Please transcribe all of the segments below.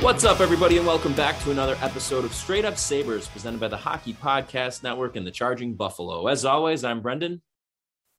What's up, everybody, and welcome back to another episode of Straight Up Sabres, presented by the Hockey Podcast Network and the Charging Buffalo. As always, I'm Brendan.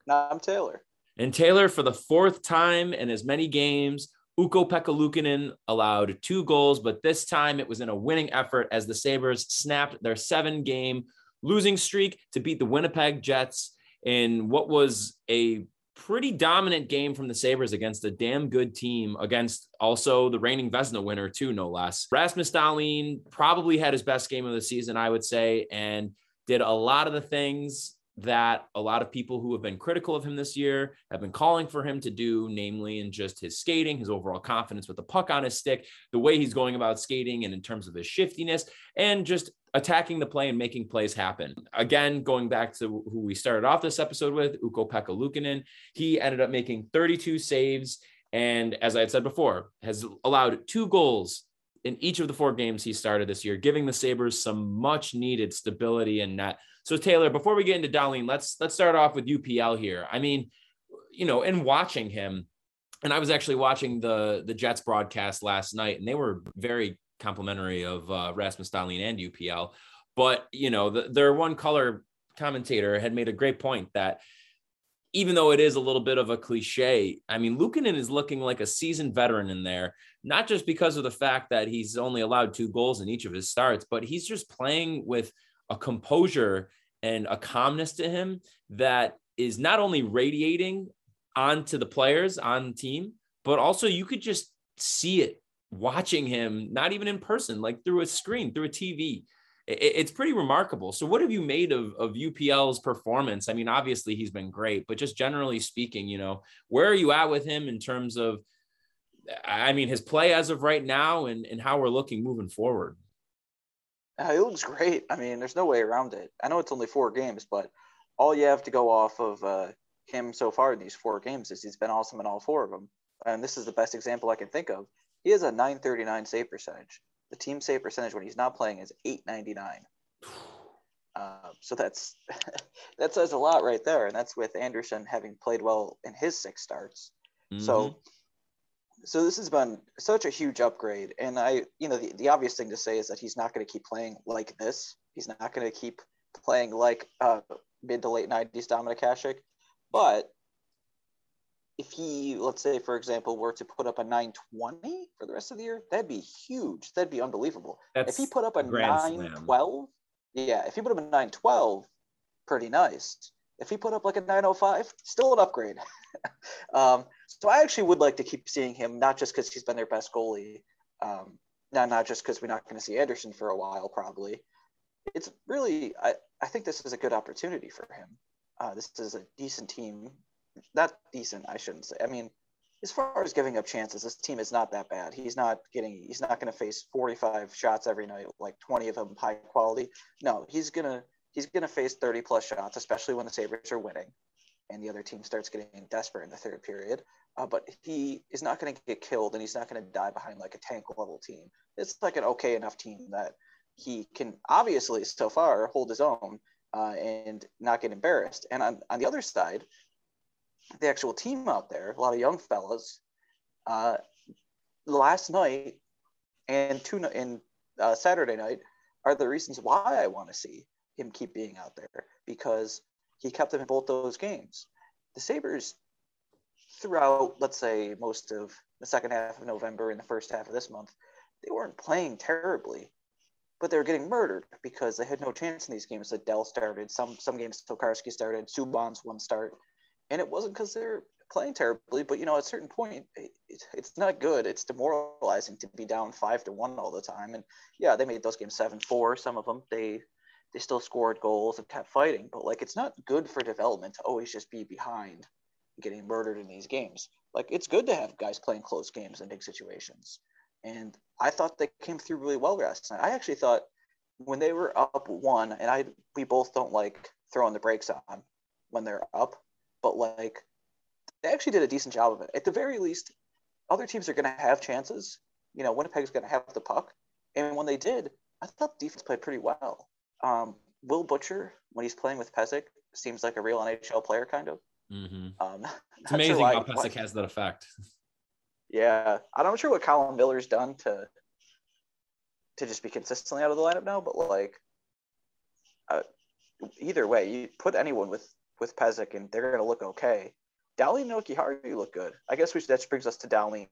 And I'm Taylor. And Taylor, for the fourth time in as many games, Ukko-Pekka Luukkonen allowed two goals, but this time it was in a winning effort as the Sabres snapped their seven game losing streak to beat the Winnipeg Jets in what was a pretty dominant game from the Sabres against a damn good team, against also the reigning Vezina winner, too, no less. Rasmus Dahlin probably had his best game of the season, I would say, and did a lot of the things that a lot of people who have been critical of him this year have been calling for him to do, namely in just his skating, his overall confidence with the puck on his stick, the way he's going about skating, and in terms of his shiftiness, and just attacking the play and making plays happen. Again, going back to who we started off this episode with, Ukko-Pekka Luukkonen, he ended up making 32 saves. And as I had said before, has allowed two goals in each of the four games he started this year, giving the Sabres some much needed stability in net. So Taylor, before we get into Dahlin, let's let's start off with UPL here. I mean, you know, in watching him, and I was actually watching the the Jets broadcast last night, and they were very complimentary of uh, Rasmus Dahlin and UPL. But you know, the, their one color commentator had made a great point that even though it is a little bit of a cliche, I mean, Luukkonen is looking like a seasoned veteran in there, not just because of the fact that he's only allowed two goals in each of his starts, but he's just playing with a composure and a calmness to him that is not only radiating onto the players on the team, but also you could just see it watching him, not even in person, like through a screen, through a TV. It's pretty remarkable. So, what have you made of, of UPL's performance? I mean, obviously he's been great, but just generally speaking, you know, where are you at with him in terms of, I mean, his play as of right now and, and how we're looking moving forward? Uh, he looks great. I mean, there's no way around it. I know it's only four games, but all you have to go off of uh, him so far in these four games is he's been awesome in all four of them. And this is the best example I can think of. He has a 939 save percentage. The team save percentage when he's not playing is 899. Uh, so that's that says a lot right there, and that's with Anderson having played well in his six starts. Mm-hmm. So, so this has been such a huge upgrade, and I, you know, the, the obvious thing to say is that he's not going to keep playing like this. He's not going to keep playing like uh, mid to late '90s Dominik Hasek, but if he, let's say, for example, were to put up a 920 for the rest of the year, that'd be huge. That'd be unbelievable. That's if he put up a 912, yeah, if he put up a 912, pretty nice. If he put up like a 905, still an upgrade. um, so I actually would like to keep seeing him, not just because he's been their best goalie, um, not, not just because we're not going to see Anderson for a while, probably. It's really, I, I think this is a good opportunity for him. Uh, this is a decent team not decent, I shouldn't say. I mean, as far as giving up chances, this team is not that bad. He's not getting he's not going to face 45 shots every night, like 20 of them high quality. No, he's going to he's to face 30 plus shots, especially when the Sabres are winning and the other team starts getting desperate in the third period. Uh, but he is not going to get killed and he's not going to die behind like a tank level team. It's like an okay enough team that he can obviously so far hold his own uh, and not get embarrassed. And on, on the other side, the actual team out there, a lot of young fellas. Uh, last night and two and uh, Saturday night are the reasons why I want to see him keep being out there because he kept them in both those games. the Sabres throughout, let's say, most of the second half of November and the first half of this month, they weren't playing terribly, but they were getting murdered because they had no chance in these games. That Dell started some some games, Tokarski started, Subban's one start, and it wasn't because they're playing terribly, but you know, at a certain point, it, it's not good. It's demoralizing to be down five to one all the time. And yeah, they made those games seven four. Some of them they they still scored goals and kept fighting, but like it's not good for development to always just be behind, getting murdered in these games. Like it's good to have guys playing close games in big situations. And I thought they came through really well last night. I actually thought when they were up one, and I we both don't like throwing the brakes on when they're up, but like they actually did a decent job of it. At the very least, other teams are going to have chances. You know, Winnipeg's going to have the puck, and when they did, I thought the defense played pretty well. Um, Will Butcher, when he's playing with Pysyk, seems like a real NHL player, kind of. Mm-hmm. Um, it's amazing sure why, how Pysyk has that effect. Yeah, I'm not sure what Colin Miller's done to to just be consistently out of the lineup now, but like, uh, either way, you put anyone with with Pysyk and they're going to look okay. Dahlin and Jokiharju look good. I guess we should, that brings us to Dahlin.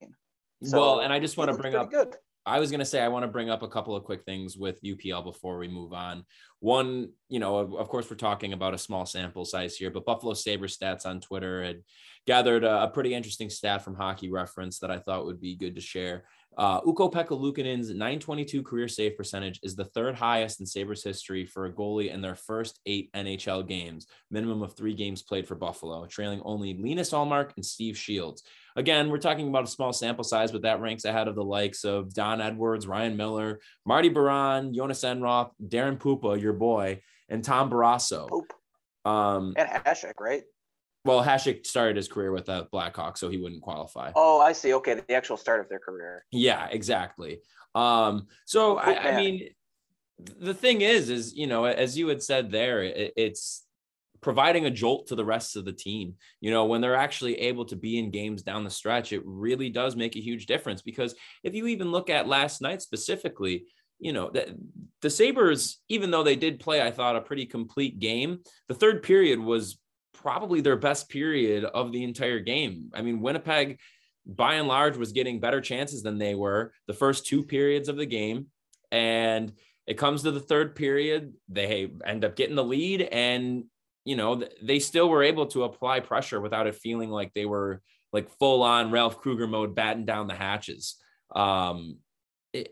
So, well, and I just want to bring up. Good. I was going to say I want to bring up a couple of quick things with UPL before we move on. One, you know, of, course, we're talking about a small sample size here, but Buffalo Sabre stats on Twitter had gathered a, a pretty interesting stat from Hockey Reference that I thought would be good to share. Uh, Ukko-Pekka Luukkonen's 922 career save percentage is the third highest in Sabres history for a goalie in their first eight NHL games, minimum of three games played for Buffalo, trailing only Linus Ullmark and Steve Shields. Again, we're talking about a small sample size, but that ranks ahead of the likes of Don Edwards, Ryan Miller, Marty Biron, Jonas Enroth, Daren Puppa, your boy, and Tom Barrasso. Um, and Hasek, right? Well, Hasek started his career with the Blackhawks, so he wouldn't qualify. Oh, I see. Okay, the actual start of their career. Yeah, exactly. Um, so I, I, mean, the thing is, is you know, as you had said there, it, it's providing a jolt to the rest of the team. You know, when they're actually able to be in games down the stretch, it really does make a huge difference. Because if you even look at last night specifically, you know, the, the Sabres, even though they did play, I thought, a pretty complete game, the third period was probably their best period of the entire game. I mean, Winnipeg, by and large, was getting better chances than they were the first two periods of the game. And it comes to the third period, they end up getting the lead, and you know they still were able to apply pressure without it feeling like they were like full on Ralph Krueger mode, batten down the hatches. Um,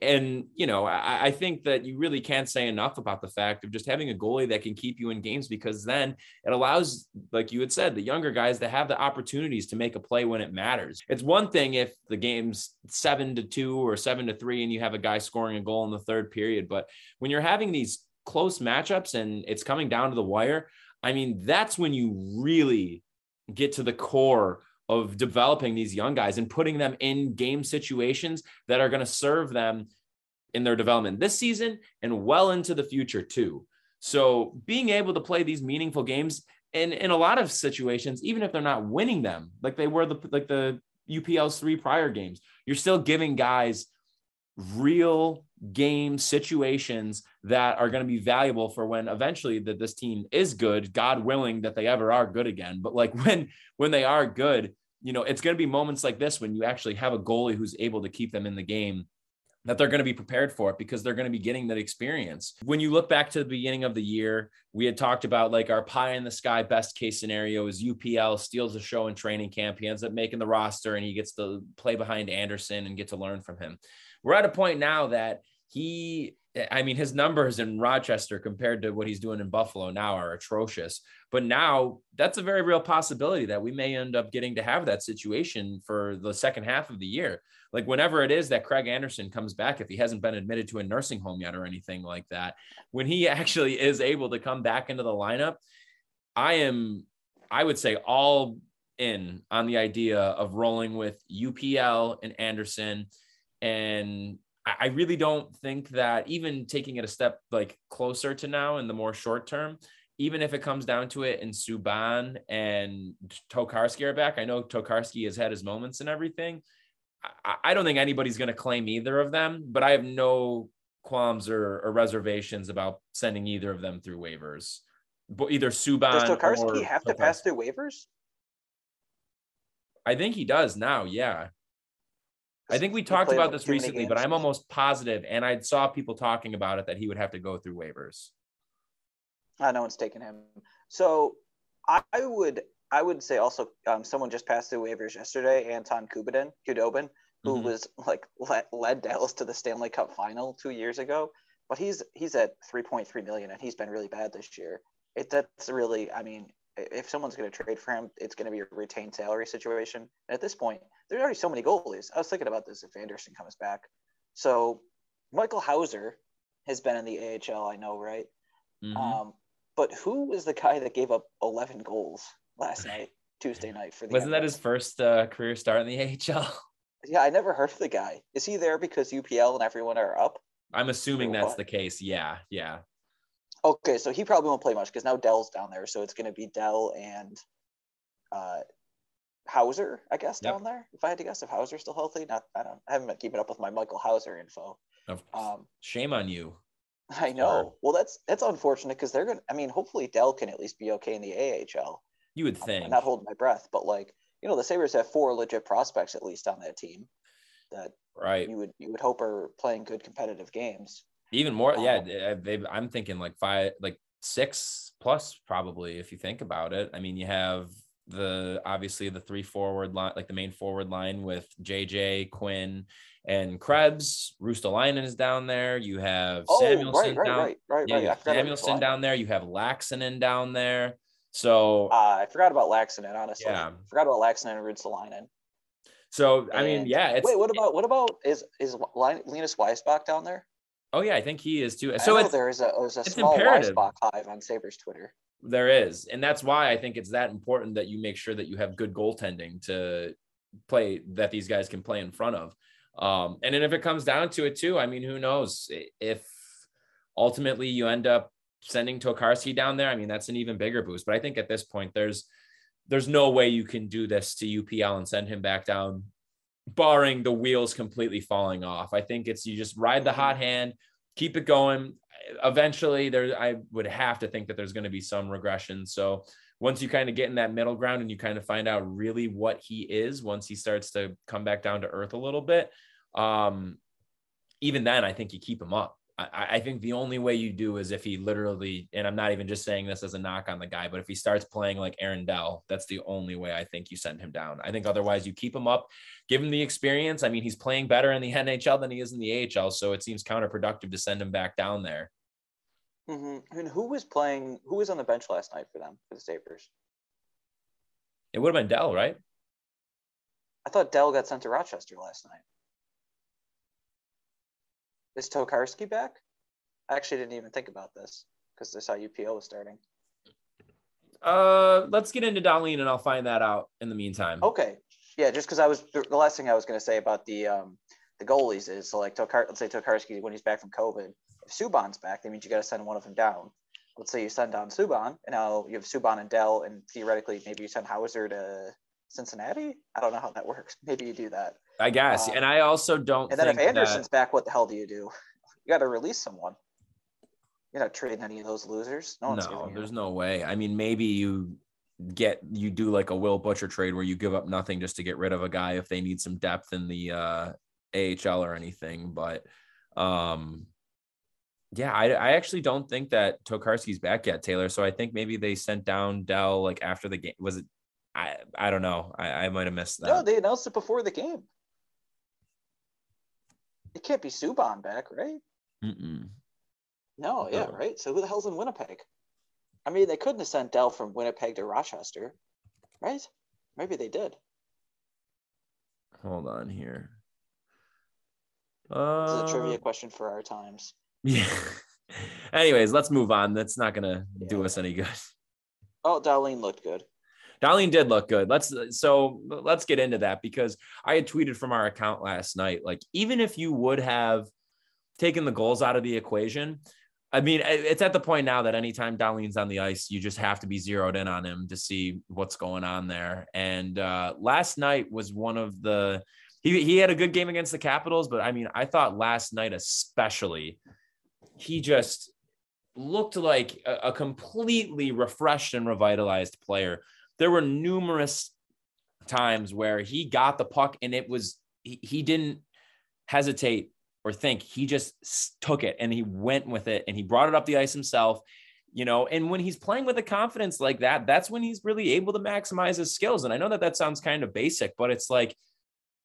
and you know, I, I, think that you really can't say enough about the fact of just having a goalie that can keep you in games because then it allows, like you had said, the younger guys to have the opportunities to make a play when it matters. It's one thing if the game's seven to two or seven to three and you have a guy scoring a goal in the third period, but when you're having these close matchups and it's coming down to the wire, I mean, that's when you really get to the core of developing these young guys and putting them in game situations that are going to serve them in their development this season and well into the future too. So being able to play these meaningful games and in a lot of situations, even if they're not winning them, like they were the like the UPL's three prior games, you're still giving guys real game situations that are going to be valuable for when eventually that this team is good god willing that they ever are good again but like when when they are good you know it's going to be moments like this when you actually have a goalie who's able to keep them in the game that they're going to be prepared for it because they're going to be getting that experience. When you look back to the beginning of the year, we had talked about like our pie in the sky best case scenario is UPL steals the show in training camp. He ends up making the roster and he gets to play behind Anderson and get to learn from him we're at a point now that he I mean, his numbers in Rochester compared to what he's doing in Buffalo now are atrocious. But now that's a very real possibility that we may end up getting to have that situation for the second half of the year. Like, whenever it is that Craig Anderson comes back, if he hasn't been admitted to a nursing home yet or anything like that, when he actually is able to come back into the lineup, I am, I would say, all in on the idea of rolling with UPL and Anderson and I really don't think that even taking it a step like closer to now in the more short term, even if it comes down to it and Subban and Tokarski are back, I know Tokarski has had his moments and everything. I, I don't think anybody's going to claim either of them, but I have no qualms or, or, reservations about sending either of them through waivers. But either Subban does Tokarski have to pass through waivers? I think he does now. Yeah. I think we talked about this recently, but I'm almost positive, and I saw people talking about it that he would have to go through waivers. I know it's taken him. So I would I would say also um, someone just passed through waivers yesterday, Anton Kubadin, Khudobin, who mm-hmm. was like led, led Dallas to the Stanley Cup final two years ago. But he's he's at 3.3 million, and he's been really bad this year. It that's really, I mean, if someone's going to trade for him, it's going to be a retained salary situation. And at this point, there's already so many goalies. I was thinking about this if Anderson comes back. So Michael Houser has been in the AHL, I know, right? Mm-hmm. Um, but who was the guy that gave up 11 goals last night, Tuesday night for the? Wasn't that his first uh, career start in the AHL? Yeah, I never heard of the guy. Is he there because UPL and everyone are up? I'm assuming that's the case. Yeah, yeah. Okay, so he probably won't play much because now Dell's down there, so it's going to be Dell and uh, Houser, I guess, yep. down there. If I had to guess, if Houser's still healthy, not I don't I haven't been keeping up with my Michael Houser info. Um, Shame on you. I know. Well, that's that's unfortunate because they're gonna. I mean, hopefully Dell can at least be okay in the AHL. You would think. I'm not holding my breath, but like you know, the Sabres have four legit prospects at least on that team that right you would you would hope are playing good competitive games. Even more, um, yeah. They, I'm thinking like five, like six plus probably if you think about it. I mean, you have the obviously the three forward line, like the main forward line with JJ Quinn and Krebs. Ruotsalainen is down there. You have oh, Samuelsson right, down. Right, right, yeah, right. Samuelsson down there. You have Laaksonen down there. So uh, I forgot about Laaksonen. Honestly, yeah, forgot about Laaksonen and Ruotsalainen. So I mean, yeah. wait, what about what about is is Linus Weissbach down there? Oh yeah, I think he is too. So there is a there's a small. Weissbach hive on Sabres Twitter. There is, and that's why I think it's that important that you make sure that you have good goaltending to play that these guys can play in front of. Um, and then if it comes down to it too, I mean, who knows if ultimately you end up sending Tokarski down there? I mean, that's an even bigger boost. But I think at this point, there's there's no way you can do this to UPL and send him back down, barring the wheels completely falling off. I think it's you just ride the hot hand, keep it going. Eventually, there I would have to think that there's going to be some regression. So once you kind of get in that middle ground and you kind of find out really what he is once he starts to come back down to earth a little bit um, even then i think you keep him up I, I, think the only way you do is if he literally and i'm not even just saying this as a knock on the guy but if he starts playing like aaron dell that's the only way i think you send him down i think otherwise you keep him up give him the experience i mean he's playing better in the nhl than he is in the ahl so it seems counterproductive to send him back down there Mm-hmm. And who was playing? Who was on the bench last night for them for the Sabres? It would have been Dell, right? I thought Dell got sent to Rochester last night. Is Tokarski back? I actually didn't even think about this because I saw UPL was starting. Uh, let's get into Dahlin and I'll find that out in the meantime. Okay. Yeah, just because I was the last thing I was going to say about the um the goalies is so like Tokar, let's say Tokarski when he's back from COVID, if Subban's back, that means you got to send one of them down. Let's say you send down Subban, and now you have Subban and Dell, and theoretically maybe you send Houser to Cincinnati. I don't know how that works. Maybe you do that. I guess, um, and I also don't. And then if Anderson's that... back, what the hell do you do? You got to release someone. You're not trading any of those losers. No, no there's no way. I mean, maybe you get you do like a Will Butcher trade where you give up nothing just to get rid of a guy if they need some depth in the uh, AHL or anything. But um, yeah, I, I actually don't think that Tokarski's back yet, Taylor. So I think maybe they sent down Dell like after the game. Was it? I I don't know. I, I might have missed that. No, they announced it before the game. It can't be Subban back, right? Mm-mm. No, yeah, right. So who the hell's in Winnipeg? I mean, they couldn't have sent Dell from Winnipeg to Rochester, right? Maybe they did. Hold on here. Uh, this is a trivia question for our times. Yeah. Anyways, let's move on. That's not gonna yeah. do us any good. Oh, Dahlin looked good. Dahlin did look good. Let's so let's get into that because I had tweeted from our account last night. Like, even if you would have taken the goals out of the equation, I mean, it's at the point now that anytime Dahlin's on the ice, you just have to be zeroed in on him to see what's going on there. And uh, last night was one of the he he had a good game against the Capitals, but I mean, I thought last night especially he just looked like a, a completely refreshed and revitalized player. There were numerous times where he got the puck and it was he, he didn't hesitate or think. He just took it and he went with it and he brought it up the ice himself. You know, and when he's playing with a confidence like that, that's when he's really able to maximize his skills. And I know that that sounds kind of basic, but it's like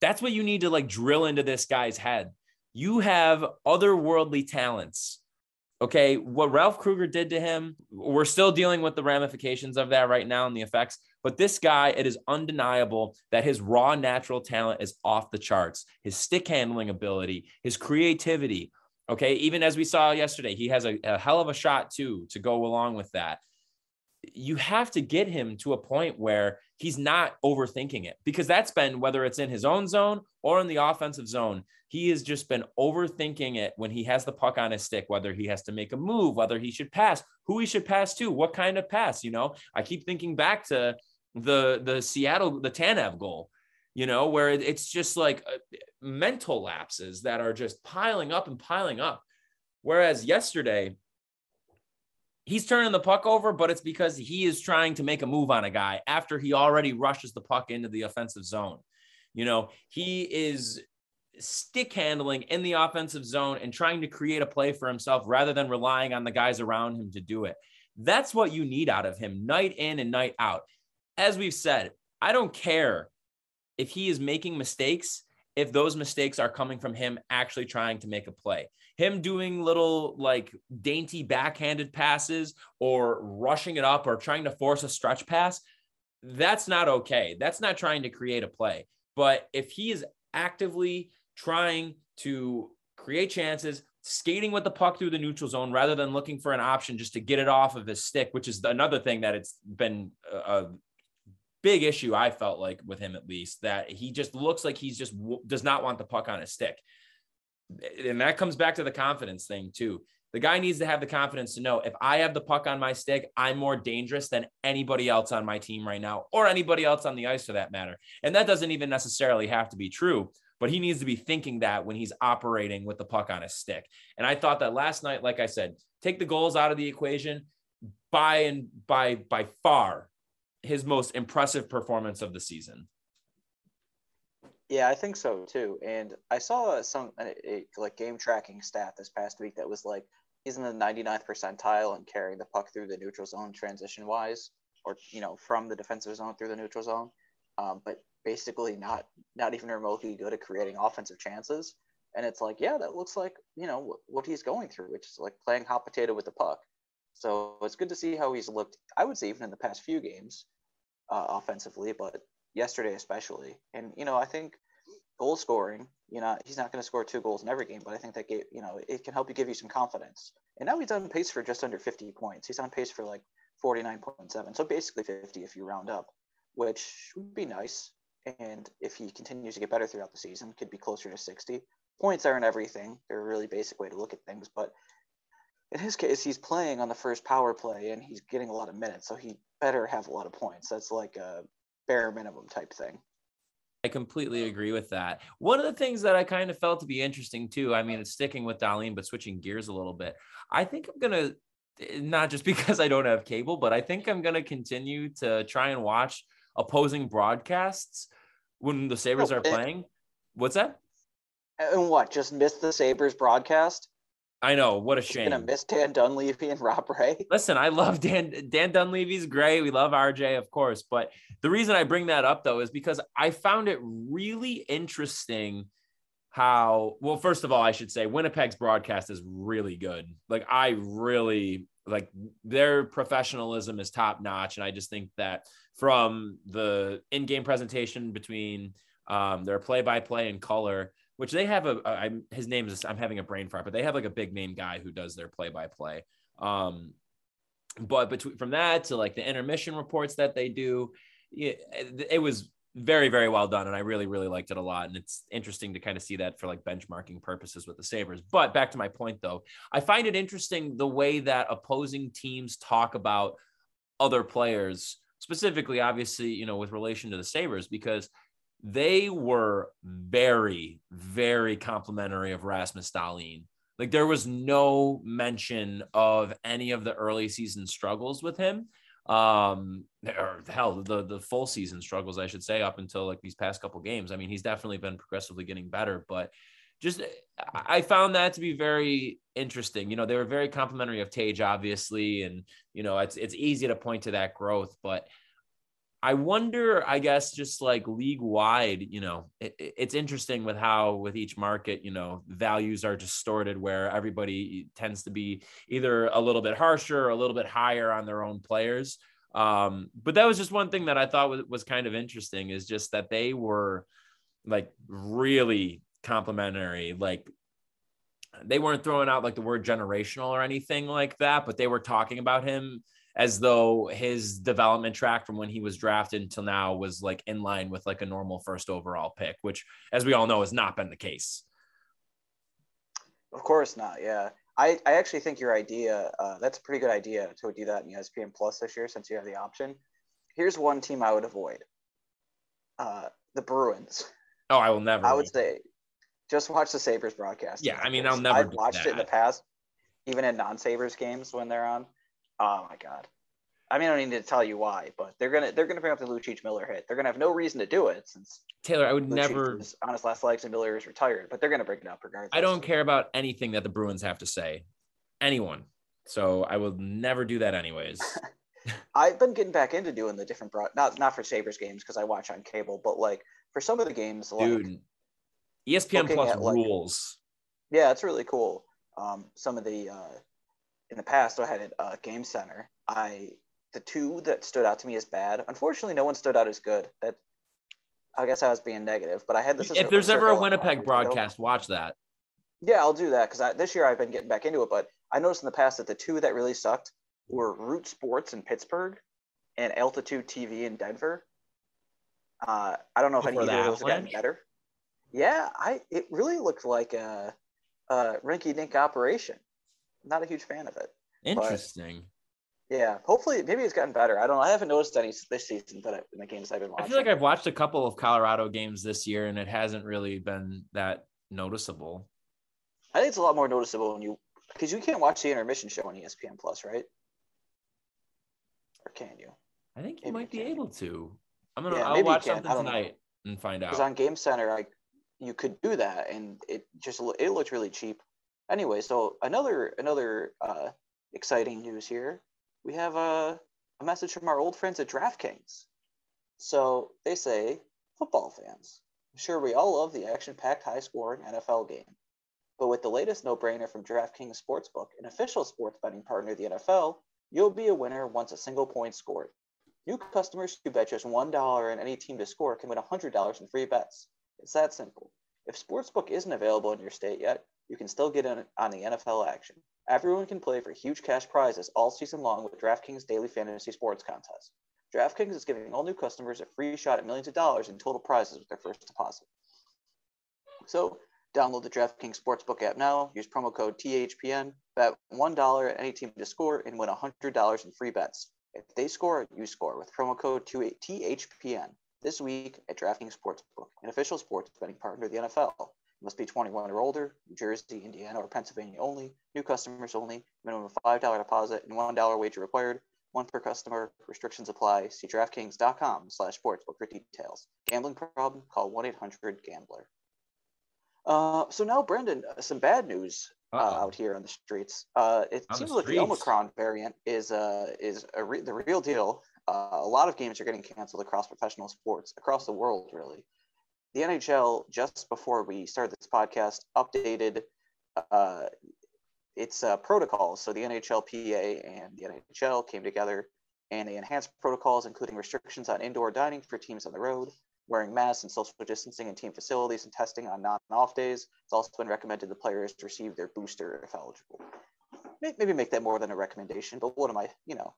that's what you need to like drill into this guy's head. You have otherworldly talents Okay, what Ralph Krueger did to him, we're still dealing with the ramifications of that right now and the effects. But this guy, it is undeniable that his raw natural talent is off the charts. His stick handling ability, his creativity. Okay, even as we saw yesterday, he has a, a hell of a shot too to go along with that. You have to get him to a point where he's not overthinking it because that's been whether it's in his own zone or in the offensive zone he has just been overthinking it when he has the puck on his stick, whether he has to make a move, whether he should pass, who he should pass to, what kind of pass. You know, I keep thinking back to the the Seattle the Tanev goal, you know, where it's just like uh, mental lapses that are just piling up and piling up. Whereas yesterday, he's turning the puck over, but it's because he is trying to make a move on a guy after he already rushes the puck into the offensive zone. You know, he is stick handling in the offensive zone and trying to create a play for himself rather than relying on the guys around him to do it. That's what you need out of him night in and night out. As we've said, I don't care if he is making mistakes, if those mistakes are coming from him actually trying to make a play. Him doing little like dainty backhanded passes or rushing it up or trying to force a stretch pass, that's not okay. That's not trying to create a play. But if he is actively trying to create chances, skating with the puck through the neutral zone rather than looking for an option just to get it off of his stick, which is another thing that it's been a, big issue I felt like with him at least that he just looks like he's just does not want the puck on his stick. And that comes back to the confidence thing too. The guy needs to have the confidence to know if I have the puck on my stick, I'm more dangerous than anybody else on my team right now or anybody else on the ice for that matter. And that doesn't even necessarily have to be true but he needs to be thinking that when he's operating with the puck on his stick. And I thought that last night, like I said, take the goals out of the equation by and by by far his most impressive performance of the season. Yeah, I think so too. And I saw some a, a, like game tracking stat this past week that was like he's in the 99th percentile and carrying the puck through the neutral zone transition wise, or you know from the defensive zone through the neutral zone. Um, but basically not not even remotely good at creating offensive chances. And it's like, yeah, that looks like you know what, what he's going through, which is like playing hot potato with the puck. So it's good to see how he's looked. I would say even in the past few games, uh, offensively, but yesterday especially. And you know, I think goal scoring. You know, he's not going to score two goals in every game, but I think that gave, you know it can help you give you some confidence. And now he's on pace for just under 50 points. He's on pace for like 49.7, so basically 50 if you round up, which would be nice and if he continues to get better throughout the season, could be closer to 60. Points aren't everything; they're a really basic way to look at things. But in his case, he's playing on the first power play, and he's getting a lot of minutes, so he better have a lot of points. That's like a bare minimum type thing. I completely agree with that. One of the things that I kind of felt to be interesting too, I mean, it's sticking with Dahlin, but switching gears a little bit. I think I'm going to, not just because I don't have cable, but I think I'm going to continue to try and watch opposing broadcasts when the Sabres oh, are playing. What's that? Uh, and what? Just miss the Sabres broadcast? I know. What a shame. Gonna miss Dan Dunleavy and Rob Ray. Listen, I love Dan. Dan Dunleavy's great. We love RJ, of course. But the reason I bring that up though is because I found it really interesting how well first of all i should say winnipeg's broadcast is really good like i really like their professionalism is top notch and i just think that from the in-game presentation between um, their play-by-play and color which they have a, a I'm, his name is i'm having a brain fart but they have like a big name guy who does their play-by-play. Um, but between from that to like the intermission reports that they do it, it was very very well done and i really really liked it a lot and it's interesting to kind of see that for like benchmarking purposes with the sabres. But back to my point though i find it interesting the way that opposing teams talk about other players specifically obviously you know with relation to the sabres because they were very very complimentary of rasmus dahlin. Like there was no mention of any of the early season struggles with him. Um or hell the the full season struggles i should say up until like these past couple games. I mean he's definitely been progressively getting better but just i found that to be very interesting you know they were very complimentary of tage obviously and you know it's it's easy to point to that growth but I wonder, I guess, just like league wide, you know, it, it's interesting with how with each market, you know, values are distorted where everybody tends to be either a little bit harsher or a little bit higher on their own players. Um, but that was just one thing that I thought was, was kind of interesting is just that they were like really complimentary, like they weren't throwing out like the word generational or anything like that, but they were talking about him as though his development track from when he was drafted until now was like in line with like a normal first overall pick, which, as we all know, has not been the case. Of course not. Yeah. I, I actually think your idea, uh, that's a pretty good idea to do that in ESPN Plus this year since you have the option. Here's one team I would avoid uh, the Bruins. Oh, I will never. I would say just watch the Sabres broadcast. Yeah. I mean, I'll never. I've watched it in the past, even in non Sabres games when they're on. Oh my god. I mean, I don't need to tell you why, but they're gonna they're gonna bring up the Lucic Miller hit. They're gonna have no reason to do it since Taylor. I would Lucic never on his last legs and Miller is retired, but they're gonna bring it up regardless. I don't care about anything that the Bruins have to say, anyone. So I will never do that anyways. I've been getting back into doing the different broad, not not for Sabres games because I watch on cable, but like for some of the games, dude, like, ESPN Plus at, rules. Like, yeah, it's really cool. Um, some of the uh, in the past I had a uh, Game Center. I the two that stood out to me as bad. Unfortunately, no one stood out as good. That I guess I was being negative, but I had this. If there's ever a Winnipeg broadcast, watch that. Yeah, I'll do that because this year I've been getting back into it. But I noticed in the past that the two that really sucked were Root Sports in Pittsburgh and Altitude TV in Denver. Uh, I don't know if any of those have gotten better. Yeah, I it really looked like a, a rinky-dink operation not a huge fan of it. Interesting. But, yeah, hopefully, maybe it's gotten better. I don't know. I haven't noticed any this season that I, in the games I've been watching. I feel like I've watched a couple of Colorado games this year, and it hasn't really been that noticeable. I think it's a lot more noticeable when you because you can't watch the intermission show on ESPN Plus, right? Or can you? I think you maybe might be able to. I'm gonna. Yeah, I'll watch something tonight know. and find out. Because on Game Center, I you could do that, and it just it looked really cheap anyway, so another another uh, exciting news here. We have a, a message from our old friends at DraftKings. So they say, football fans, I'm sure we all love the action-packed, high-scoring NFL game. But with the latest no-brainer from DraftKings Sportsbook, an official sports betting partner of the NFL, you'll be a winner once a single point scored. New customers who bet just $1 on any team to score can win $100 in free bets. It's that simple. If Sportsbook isn't available in your state yet, you can still get in on the NFL action. Everyone can play for huge cash prizes all season long with DraftKings Daily Fantasy Sports Contest. DraftKings is giving all new customers a free shot at millions of dollars in total prizes with their first deposit. So, download the DraftKings Sportsbook app now, use promo code THPN, bet $1 at any team to score, and win $100 in free bets. If they score, you score with promo code THPN this week at DraftKings Sportsbook, an official sports betting partner of the NFL must be 21 or older, New Jersey, Indiana, or Pennsylvania only. New customers only. Minimum of $5 deposit and $1 wager required. One per customer. Restrictions apply. See DraftKings.com slash sportsbook for details. Gambling problem? Call 1-800-GAMBLER. Uh, so now, Brendan, uh, some bad news uh, out here on the streets. Uh, it on seems the like the Omicron variant is uh, is re- the real deal. Uh, a lot of games are getting canceled across professional sports across the world, really the NHL just before we started this podcast updated uh, its uh, protocols. So the NHLPA and the NHL came together and they enhanced protocols, including restrictions on indoor dining for teams on the road, wearing masks and social distancing in team facilities, and testing on non off days. It's also been recommended the players receive their booster if eligible. Maybe make that more than a recommendation, but what am I, you know,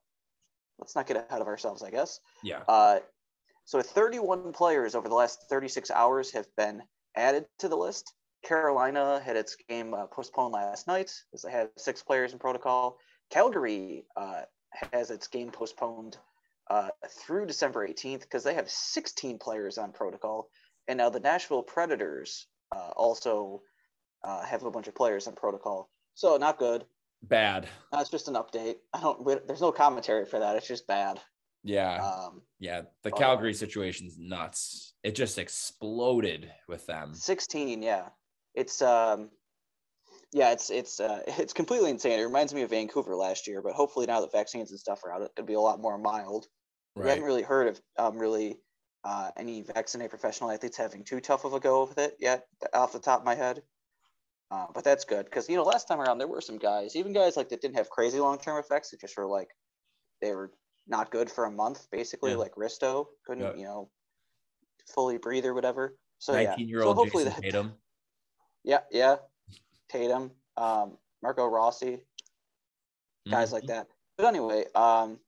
let's not get ahead of ourselves, I guess. Yeah. Uh, so 31 players over the last 36 hours have been added to the list. Carolina had its game uh, postponed last night as they had six players in protocol. Calgary uh, has its game postponed uh, through December 18th because they have 16 players on protocol. And now the Nashville Predators uh, also uh, have a bunch of players on protocol. So not good. Bad. That's just an update. I don't. There's no commentary for that. It's just bad. Yeah. Um, yeah. The but- Calgary situation's nuts. It just exploded with them. 16. Yeah, it's um, yeah, it's it's uh, it's completely insane. It reminds me of Vancouver last year, but hopefully now that vaccines and stuff are out, it'll be a lot more mild. We haven't really heard of um, really uh, any vaccinated professional athletes having too tough of a go with it yet, off the top of my head. Uh, but that's good because you know last time around there were some guys, even guys like that didn't have crazy long term effects. That just were like they were not good for a month, basically. Yeah. Like Risto couldn't Yeah. you know fully breathe or whatever. So yeah, 19 year old hopefully Jason that, Tatum. yeah, yeah, Tatum, um, Marco Rossi, guys like Mhm. that. But anyway, um,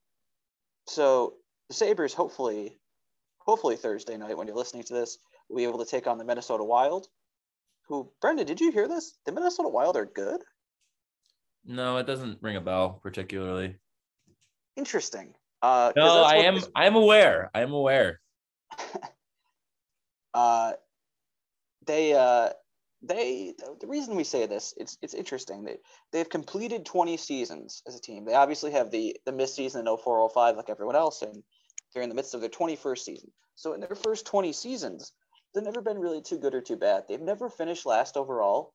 so the Sabres hopefully, hopefully Thursday night when you're listening to this, will be able to take on the Minnesota Wild. Who, Brendan, did you hear this? The Minnesota Wild are good. No, it doesn't ring a bell particularly. Interesting. Uh, No, I am. this- I am aware. I am aware. uh, they uh, they the reason we say this it's it's interesting they they've completed 20 seasons as a team they obviously have the the missed season in 0405 like everyone else and they're in the midst of their 21st season so in their first 20 seasons they've never been really too good or too bad. They've never finished last overall.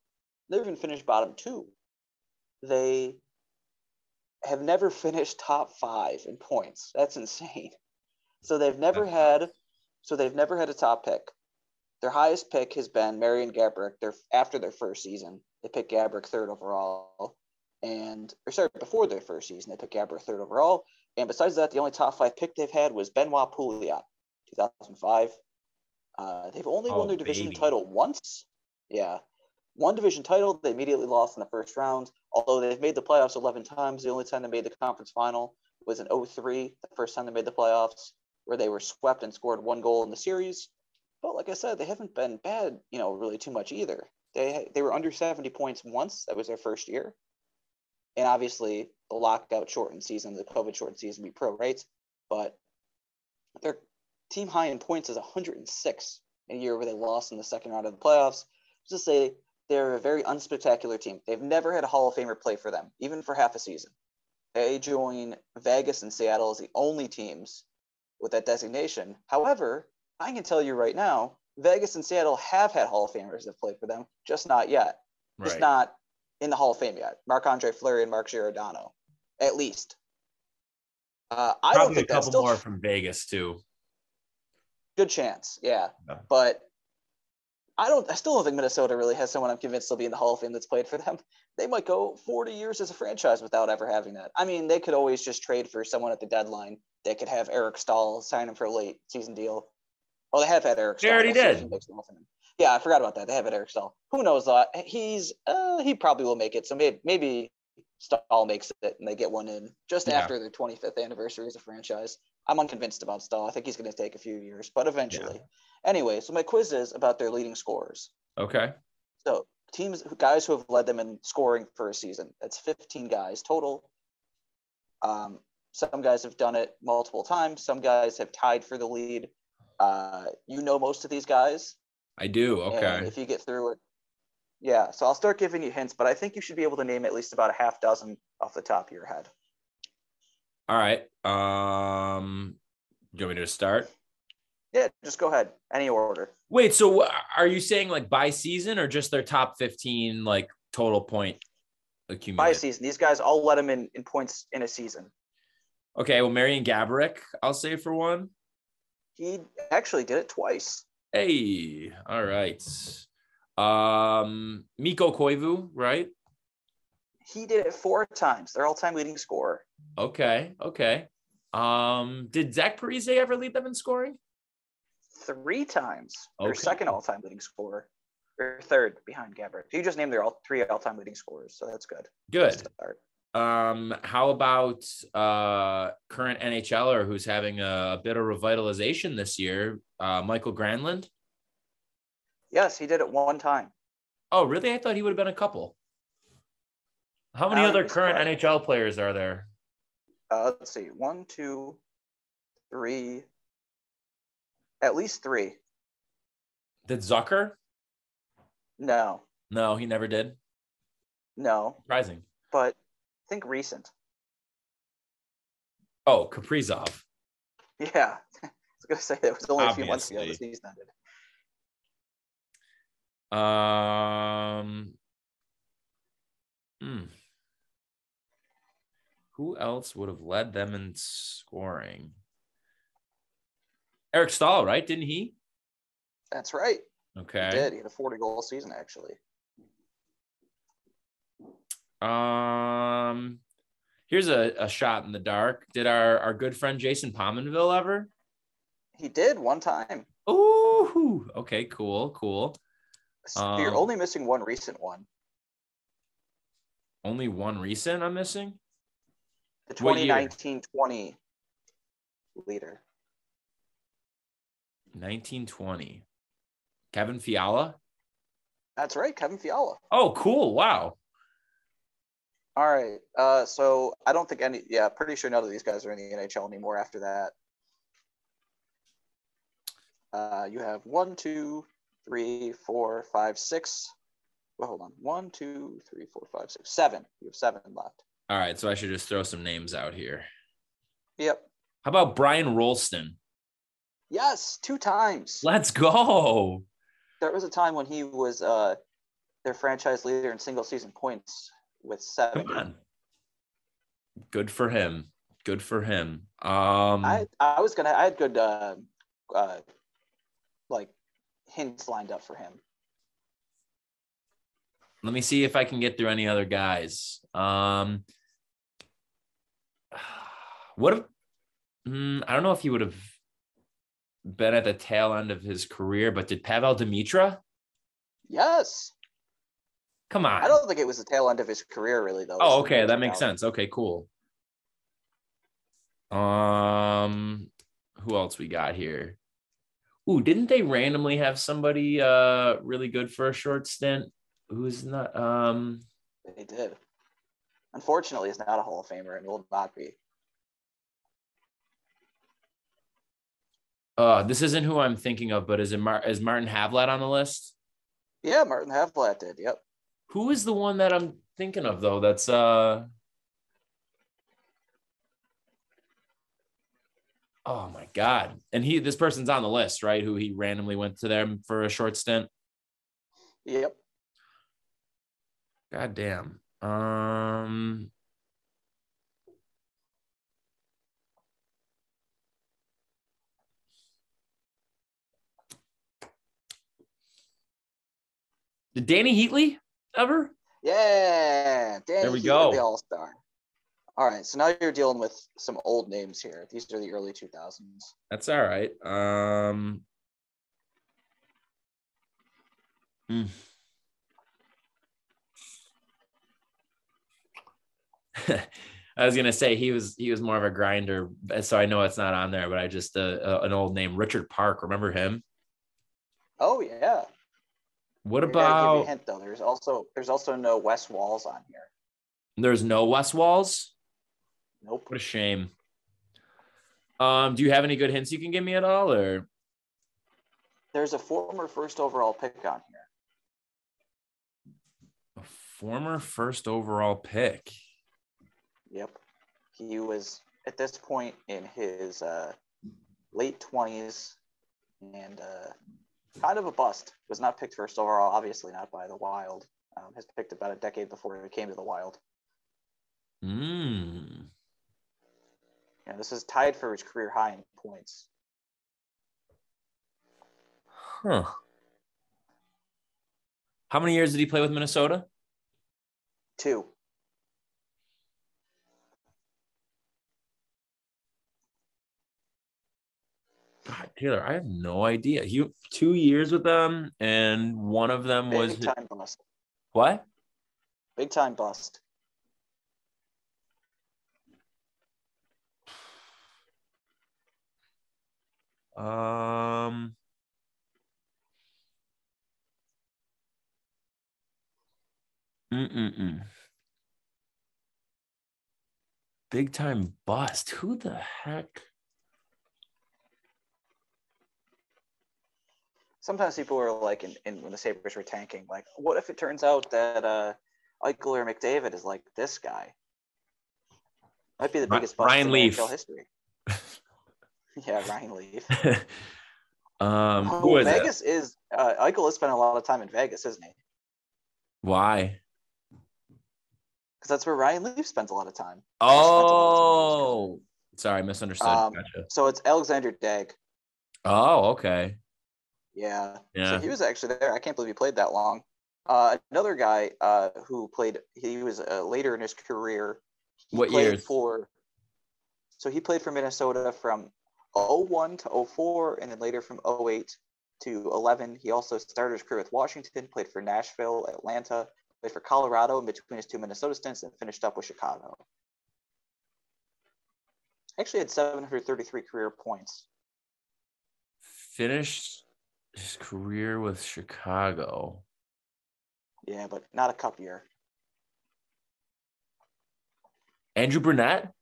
They've never even finished bottom two. They have never finished top five in points. That's insane. So they've never had so they've never had a top pick. Their highest pick has been Marian Gaborik. Their after their first season, they picked Gaborik third overall, and or sorry, before their first season, they picked Gaborik third overall. And besides that, the only top five pick they've had was Benoit Pouliot, 2005. Uh, they've only Oh, won their division baby. title once. Yeah, one division title. They immediately lost in the first round. Although they've made the playoffs 11 times, the only time they made the conference final was in 03, the first time they made the playoffs, where they were swept and scored one goal in the series. But like I said, they haven't been bad, you know, really too much either. They they were under 70 points once. That was their first year. And obviously, the lockout shortened season, the COVID shortened season, be pro rates. But their team high in points is 106 in a year where they lost in the second round of the playoffs. Just to say they're a very unspectacular team. They've never had a Hall of Famer play for them, even for half a season. They join Vegas and Seattle as the only teams with that designation. However, I can tell you right now, Vegas and Seattle have had Hall of Famers that played for them, just not yet. Just not in the Hall of Fame yet. Marc Andre Fleury and Mark Giordano, at least. Uh, I don't Probably a think that's couple more from Vegas too. Good chance, yeah. Yeah. But I don't. I still don't think Minnesota really has someone I'm convinced will be in the Hall of Fame that's played for them. They might go 40 years as a franchise without ever having that. I mean, they could always just trade for someone at the deadline. They could have Eric Staal sign him for a late season deal. Oh, they have had Eric. They Staal. already We'll see if did. makes the Hall of Fame. Yeah, I forgot about that. They have had Eric Staal. Who knows? Uh, he's uh, he probably will make it. So maybe maybe Staal makes it and they get one in just Yeah. after their 25th anniversary as a franchise. I'm unconvinced about Staal. I think he's going to take a few years, but eventually. Anyway, so my quiz is about their leading scorers. Okay. So teams, guys who have led them in scoring for a season. That's 15 guys total. Um, some guys have done it multiple times. Some guys have tied for the lead. Uh, you know most of these guys. I do. And Okay. if you get through it, yeah. So I'll start giving you hints, but I think you should be able to name at least about a half dozen off the top of your head. All right. Um, do you want me to start? Yeah, just go ahead. Any order. Wait. So are you saying like by season or just their top fifteen like total point accumulation? By season, these guys all let them in, in points in a season. Okay. Well, Marian Gaborik, I'll say for one. He actually did it twice. Hey. All right. Um, Mikko Koivu, right? He did it four times. Their all-time leading scorer. Okay. Okay. Um, did Zach Parise ever lead them in scoring? three times. Their second all-time leading scorer, or third behind Gaborik. You just named their all three all-time leading scorers, so that's good. Good. Um, how about uh current NHLer who's having a bit of revitalization this year? Uh, Michael Granlund. Yes, he did it one time. Oh, really? I thought he would have been a couple. How many other current NHL players are there? Uh, let's see, one, two, three, at least three. Did Zucker? No, No, he never did. no, Surprising. but think recent. Oh, Kaprizov. Yeah, I was gonna say it was only a few months ago the Obviously. season ended. Um. hmm. Who else would have led them in scoring? Eric Staal, right? Didn't he? That's right. Okay. He did. He had a 40 goal season actually. Um. Here's a, a shot in the dark. Did our, our good friend Jason Pominville ever? He did one time. Ooh. Okay. Cool. Cool. So You're Um, only missing one recent one. Only one recent I'm missing. The 2019-20 leader. 1920. Kevin Fiala. That's right, Kevin Fiala. Oh, cool. Wow. All right. Uh, so I don't think any. Yeah, pretty sure none of these guys are in the NHL anymore after that. Uh, you have one, two, three, four, five, six. Well, hold on. One, two, three, four, five, six, seven. You have seven left. All right. So I should just throw some names out here. Yep. How about Brian Rolston? Yes, two times. Let's go. There was a time when he was uh, their franchise leader in single season points with seven. Come on. Good for him. Good for him. Um, I I was gonna I had good uh, uh, like hints lined up for him. let me see if I can get through any other guys. Um, what if, mm, I don't know if he would have been at the tail end of his career, but did Pavol Demitra? Yes, Come on. I don't think it was the tail end of his career really though. Oh, okay, that makes 2000s. sense. Okay, cool. Um, who else we got here? Ooh, didn't they randomly have somebody uh really good for a short stint? Who's not um They did. Unfortunately, he's not a Hall of Famer and will not be. Uh this isn't who I'm thinking of, but is it Mar- is Martin Havlat on the list? Yeah, Martin Havlat did. Yep. Who is the one that I'm thinking of though? That's uh Oh my god. And he this person's on the list, right? Who he randomly went to them for a short stint. Yep. God damn. Um Did Dany Heatley ever? Yeah. Dany There we Heatley, go. The All Star. All right. So now you're dealing with some old names here. These are the early 2000s. That's all right. Um hmm. I was gonna say he was he was more of a grinder, so I know it's not on there. But I just uh, uh, an old name, Richard Park. Remember him? Oh yeah. What I gotta give you a about? hint though? There's also there's also no Wes Walz on here. There's no Wes Walz. Nope. What a shame. Um, do you have any good hints you can give me at all, or There's a former first overall pick on here. a former first overall pick? Yep. He was at this point in his uh, late 20s and uh, kind of a bust. Was not picked first overall, obviously not by the Wild. Um, has picked about a decade before he came to the Wild. Hmm. And this is tied for his career high in points. Huh. How many years did he play with Minnesota? Two. God, Taylor, I have no idea. He two years with them, and one of them was Big time bust. what? Big time bust. Um. Mm-mm-mm. Big time bust. Who the heck? Sometimes people are like, in, in when the Sabres were tanking, like, what if it turns out that uh, Eichel or McDavid is like this guy? Might be the biggest bust Ryan in Leaf. NHL history. yeah, Ryan Leaf. um, Oh, who is it? Vegas is uh, Eichel has spent a lot of time in Vegas, isn't he? Why? Because that's where Ryan Leaf spends a lot of time. a lot of time Oh, sorry, misunderstood. Um, gotcha. So it's Alexander Daigle. Oh, okay. Yeah. Yeah. So he was actually there. I can't believe he played that long. Uh, another guy uh, who played, he was uh, later in his career. What? For, so he played for Minnesota from 01 to 04 and then later from 08 to 11. He also started his career with Washington, played for Nashville, Atlanta, played for Colorado in between his two Minnesota stints, and finished up with Chicago. Actually had 733 career points. Finished his career with Chicago. Yeah, but not a cup year. Andrew Brunette?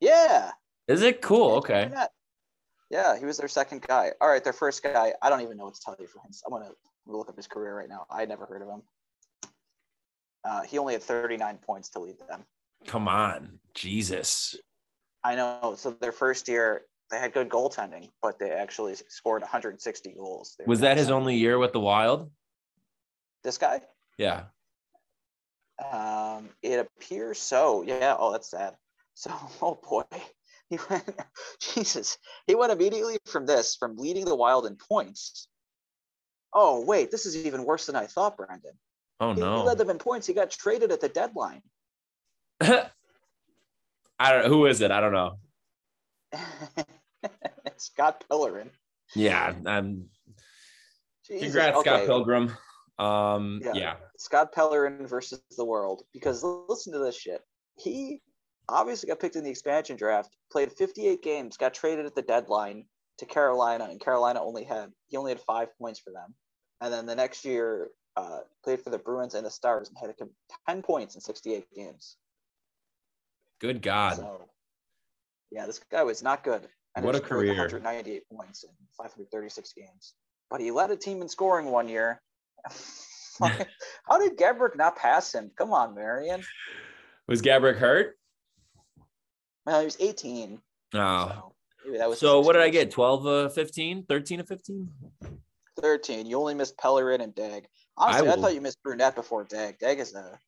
Yeah. Is it cool? Andrew Okay. Brunette. Yeah, he was their second guy. All right, their first guy. I don't even know what to tell you for him. I'm gonna look up his career right now. I never heard of him. Uh, he only had 39 points to lead them. Come on. Jesus. I know. So their first year, they had good goaltending, but they actually scored 160 goals. They Was that his only year with the Wild? This guy? Yeah. Um, it appears so. Yeah. Oh, that's sad. So, oh boy, he went. Jesus, he went immediately from this, from leading the Wild in points. Oh wait, this is even worse than I thought, Brandon. Oh He- He no. led them in points. He got traded at the deadline. I don't know. Who is it? I don't know. Scott Pellerin. Yeah. Um, congrats, Scott Pilgrim. Um, Yeah. yeah. Scott Pellerin versus the world. Because listen to this shit. He obviously got picked in the expansion draft, played 58 games, got traded at the deadline to Carolina, and Carolina only had he only had five points for them. And then the next year, uh, played for the Bruins and the Stars and had a, com- 10 points in 68 games. Good God. So, yeah, this guy was not good. And What a career. 198 points in 536 games. But he led a team in scoring one year. How did Gaborik not pass him? Come on, Marian. Was Gaborik hurt? Well, he was 18. Oh. So, that was So what did I get? 12 uh 15? 13 of 15? 13. You only missed Pellerin and Daigle. Honestly, I, will- thought you missed Brunette before Daigle. Daigle is a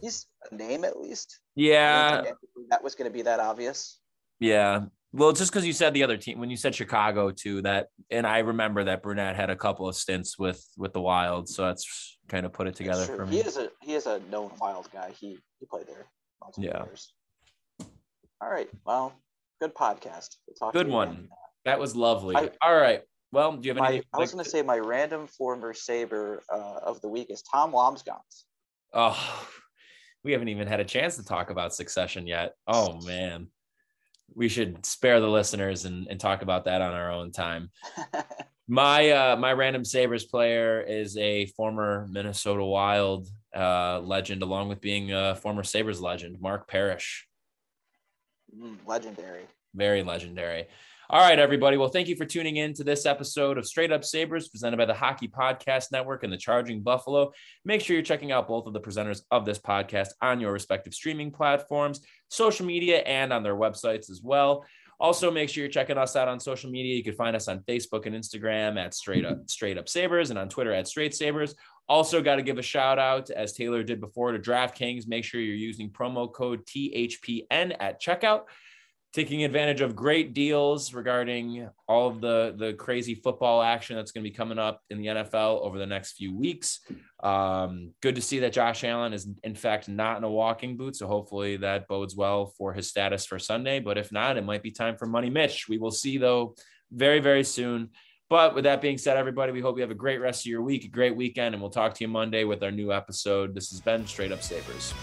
he's a name at least. Yeah. that was going to be that obvious. Yeah. Well, just because you said the other team, when you said Chicago too, that and I remember that Brunette had a couple of stints with with the Wild, so that's kind of put it together for He is a he is a known wild guy. He he played there multiple Yeah. years. All right. Well, good podcast. We'll Good one. again. That was lovely. I- All right. Well, do you have any? I was going to say my random former Saber uh, of the week is Tom Lomsgans. Oh, we haven't even had a chance to talk about Succession yet. Oh man, we should spare the listeners and, and talk about that on our own time. My uh, my random Sabres player is a former Minnesota Wild uh, legend, along with being a former Sabres legend, Mark Parrish. Mm, legendary. Very legendary. All right, everybody. Well, thank you for tuning in to this episode of Straight Up Sabres presented by the Hockey Podcast Network and the Charging Buffalo. Make sure you're checking out both of the presenters of this podcast on your respective streaming platforms, social media, and on their websites as well. Also, make sure you're checking us out on social media. You can find us on Facebook and Instagram at Straight Up Straight Up Sabres and on Twitter at Straight Sabres. Also, got to give a shout out, as Taylor did before, to DraftKings. Make sure you're using promo code THPN at checkout taking advantage of great deals regarding all of the the crazy football action that's going to be coming up in the NFL over the next few weeks. Um, good to see that Josh Allen is in fact not in a walking boot, so hopefully that bodes well for his status for Sunday. But if not, it might be time for Money Mitch. We will see though very very soon. But with that being said, everybody, we hope you have a great rest of your week, a great weekend, and we'll talk to you Monday with our new episode. This has been Straight Up Sabres.